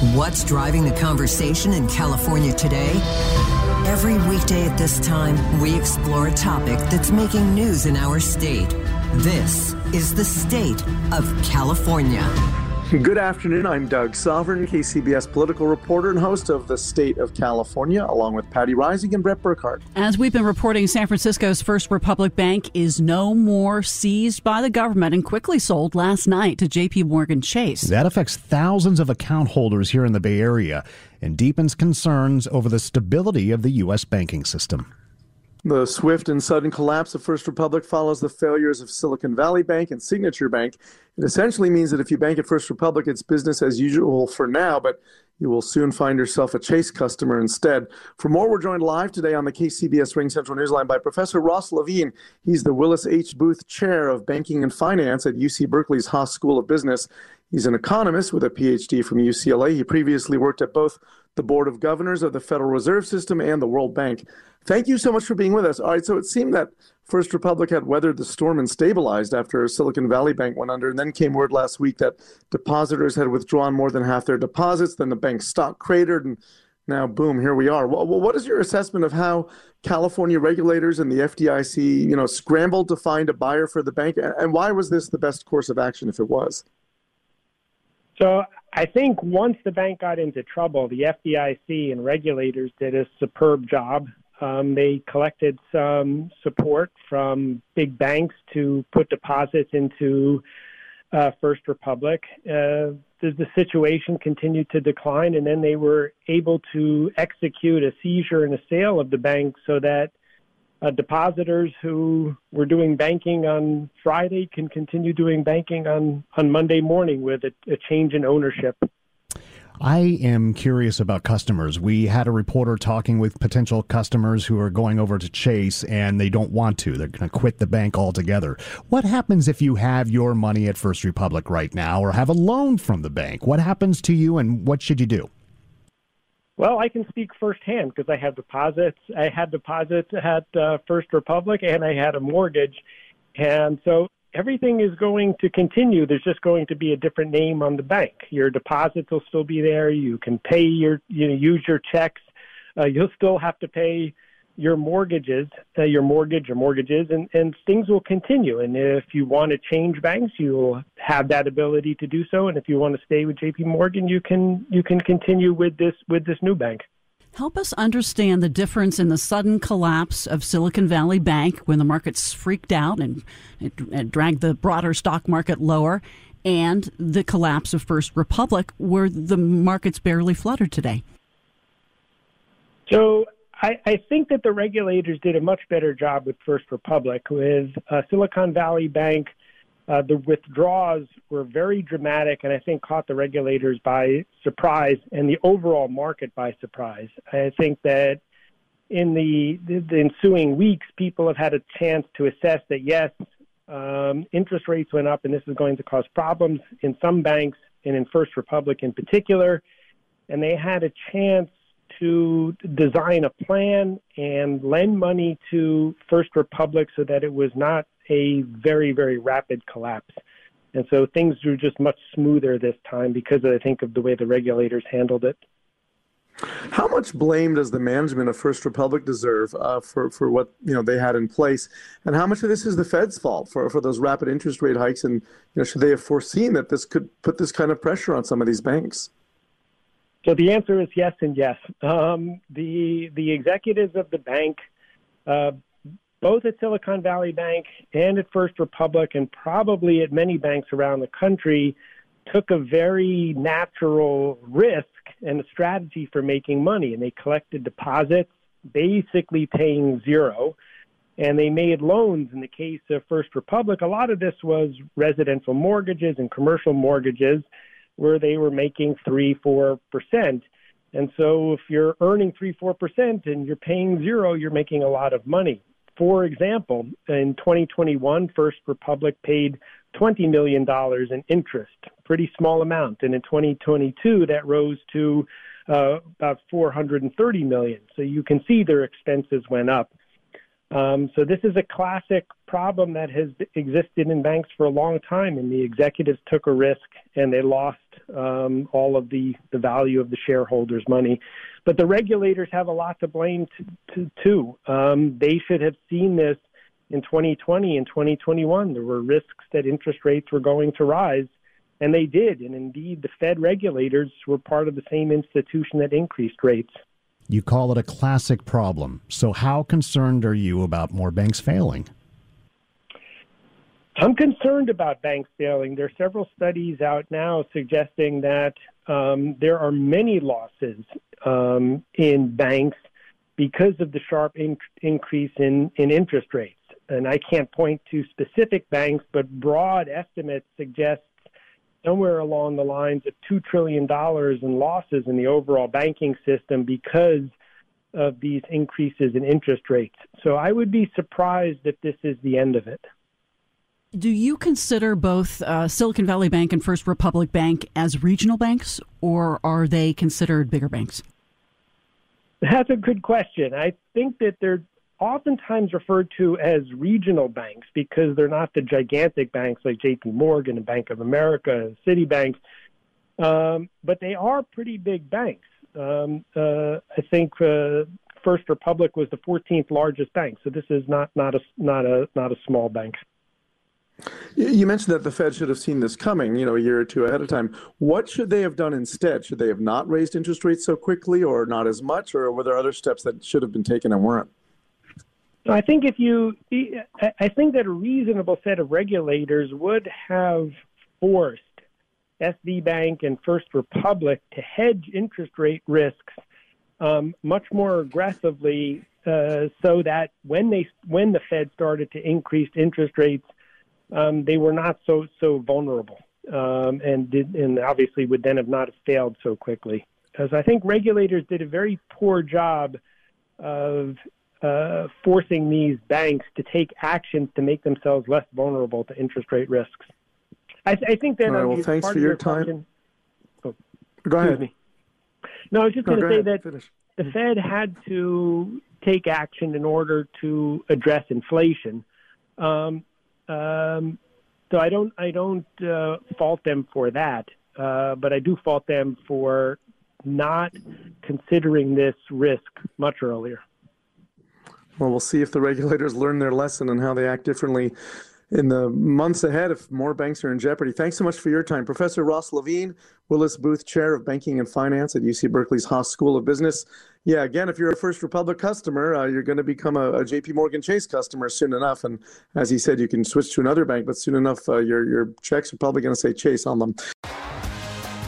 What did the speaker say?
What's driving the conversation in California today? Every weekday at this time, we explore a topic that's making news in our state. This is the state of California. Good afternoon. I'm Doug Sovern, KCBS political reporter and host of The State of California, along with Patti Reising and Brett Burkhart. As we've been reporting, San Francisco's First Republic Bank is no more seized by the government and quickly sold last night to JP Morgan Chase. That affects thousands of account holders here in the Bay Area and deepens concerns over the stability of the U.S. banking system. The swift and sudden collapse of First Republic follows the failures of Silicon Valley Bank and Signature Bank. It essentially means that if you bank at First Republic, it's business as usual for now, but you will soon find yourself a Chase customer instead. For more, we're joined live today on the KCBS RingCentral Newsline by Professor Ross Levine. He's the Willis H. Booth Chair of Banking and Finance at UC Berkeley's Haas School of Business. He's an economist with a PhD from UCLA. He previously worked at both the Board of Governors of the Federal Reserve System and the World Bank. Thank you so much for being with us. All right, so it seemed that First Republic had weathered the storm and stabilized after Silicon Valley Bank went under. And then came word last week that depositors had withdrawn more than half their deposits. Then the bank's stock cratered. And now, boom, here we are. What is your assessment of how California regulators and the FDIC, you know, scrambled to find a buyer for the bank? And why was this the best course of action if it was? So I think once the bank got into trouble, the FDIC and regulators did a superb job um, they collected some support from big banks to put deposits into uh, First Republic. Uh, the, the, situation continued to decline, and then they were able to execute a seizure and a sale of the bank so that uh, depositors who were doing banking on Friday can continue doing banking on, on Monday morning with a, a change in ownership. I am curious about customers. We had a reporter talking with potential customers who are going over to Chase and they don't want to. They're going to quit the bank altogether. What happens if you have your money at First Republic right now or have a loan from the bank? What happens to you and what should you do? Well, I can speak firsthand because I have deposits. I had deposits at uh, First Republic and I had a mortgage. And so everything is going to continue. There's just going to be a different name on the bank. Your deposits will still be there. You can pay your, you know, use your checks. Uh, you'll still have to pay your mortgages, uh, your mortgage or mortgages, and, and things will continue. And if you want to change banks, you will have that ability to do so. And if you want to stay with J.P. Morgan, you can you can continue with this with this new bank. Help us understand the difference in the sudden collapse of Silicon Valley Bank when the markets freaked out and it, it dragged the broader stock market lower, and the collapse of First Republic, where the markets barely fluttered today. So I, I, think that the regulators did a much better job with First Republic. With uh, Silicon Valley Bank, uh, the withdrawals were very dramatic and I think caught the regulators by surprise and the overall market by surprise. I think that in the, the, ensuing weeks, people have had a chance to assess that yes, um, interest rates went up and this is going to cause problems in some banks and in First Republic in particular. And they had a chance to design a plan and lend money to First Republic so that it was not a very, very rapid collapse. And so things were just much smoother this time because I think of the way the regulators handled it. How much blame does the management of First Republic deserve uh, for, for what you know they had in place, and how much of this is the Fed's fault for, for those rapid interest rate hikes? And you know, should they have foreseen that this could put this kind of pressure on some of these banks? So the answer is yes and yes. Um, the the executives of the bank uh, both at Silicon Valley Bank and at First Republic, and probably at many banks around the country, took a very natural risk and a strategy for making money. And they collected deposits, basically paying zero. And they made loans in the case of First Republic. A lot of this was residential mortgages and commercial mortgages where they were making three, four percent. And so if you're earning three, four percent and you're paying zero, you're making a lot of money. For example, in 2021, First Republic paid $20 million in interest, pretty small amount. And in 2022, that rose to uh, about 430 million. So you can see their expenses went up. Um, so this is a classic problem that has existed in banks for a long time, and the executives took a risk and they lost um, all of the, the value of the shareholders' money. But the regulators have a lot to blame too. Um, they should have seen this in 2020 and 2021. There were risks that interest rates were going to rise, and they did. And indeed, the Fed regulators were part of the same institution that increased rates. You call it a classic problem. So, how concerned are you about more banks failing? I'm concerned about banks failing. There are several studies out now suggesting that um, there are many losses um, in banks because of the sharp in- increase in, in interest rates. And I can't point to specific banks, but broad estimates suggest somewhere along the lines of $2 trillion in losses in the overall banking system because of these increases in interest rates. So I would be surprised if this is the end of it. Do you consider both uh, Silicon Valley Bank and First Republic Bank as regional banks, or are they considered bigger banks? That's a good question. I think that they're oftentimes referred to as regional banks because they're not the gigantic banks like JP Morgan and Bank of America and Citibank, um, but they are pretty big banks. Um, uh, I think uh, First Republic was the 14th largest bank, so this is not not a not a not a small bank. You mentioned that the Fed should have seen this coming, you know, a year or two ahead of time. What should they have done instead? Should they have not raised interest rates so quickly, or not as much, or were there other steps that should have been taken and weren't? I think if you, I think that a reasonable set of regulators would have forced SV Bank and First Republic to hedge interest rate risks um, much more aggressively, uh, so that when they when the Fed started to increase interest rates, um, they were not so so vulnerable, um, and did and obviously would then have not failed so quickly. Because I think regulators did a very poor job of uh, forcing these banks to take actions to make themselves less vulnerable to interest rate risks. I, I think that. All right, well, thanks for your, your time. Question, oh, Go ahead. Me. No, I was just no, going to say ahead. that Finish. the Fed had to take action in order to address inflation. Um, um, so I don't I don't uh, fault them for that, uh, but I do fault them for not considering this risk much earlier. Well, we'll see if the regulators learn their lesson and how they act differently in the months ahead if more banks are in jeopardy. Thanks so much for your time. Professor Ross Levine, Willis Booth Chair of Banking and Finance at UC Berkeley's Haas School of Business. Yeah, again, if you're a First Republic customer, uh, you're going to become a, a, JP Morgan Chase customer soon enough. And as he said, you can switch to another bank, but soon enough, uh, your, your checks are probably going to say Chase on them.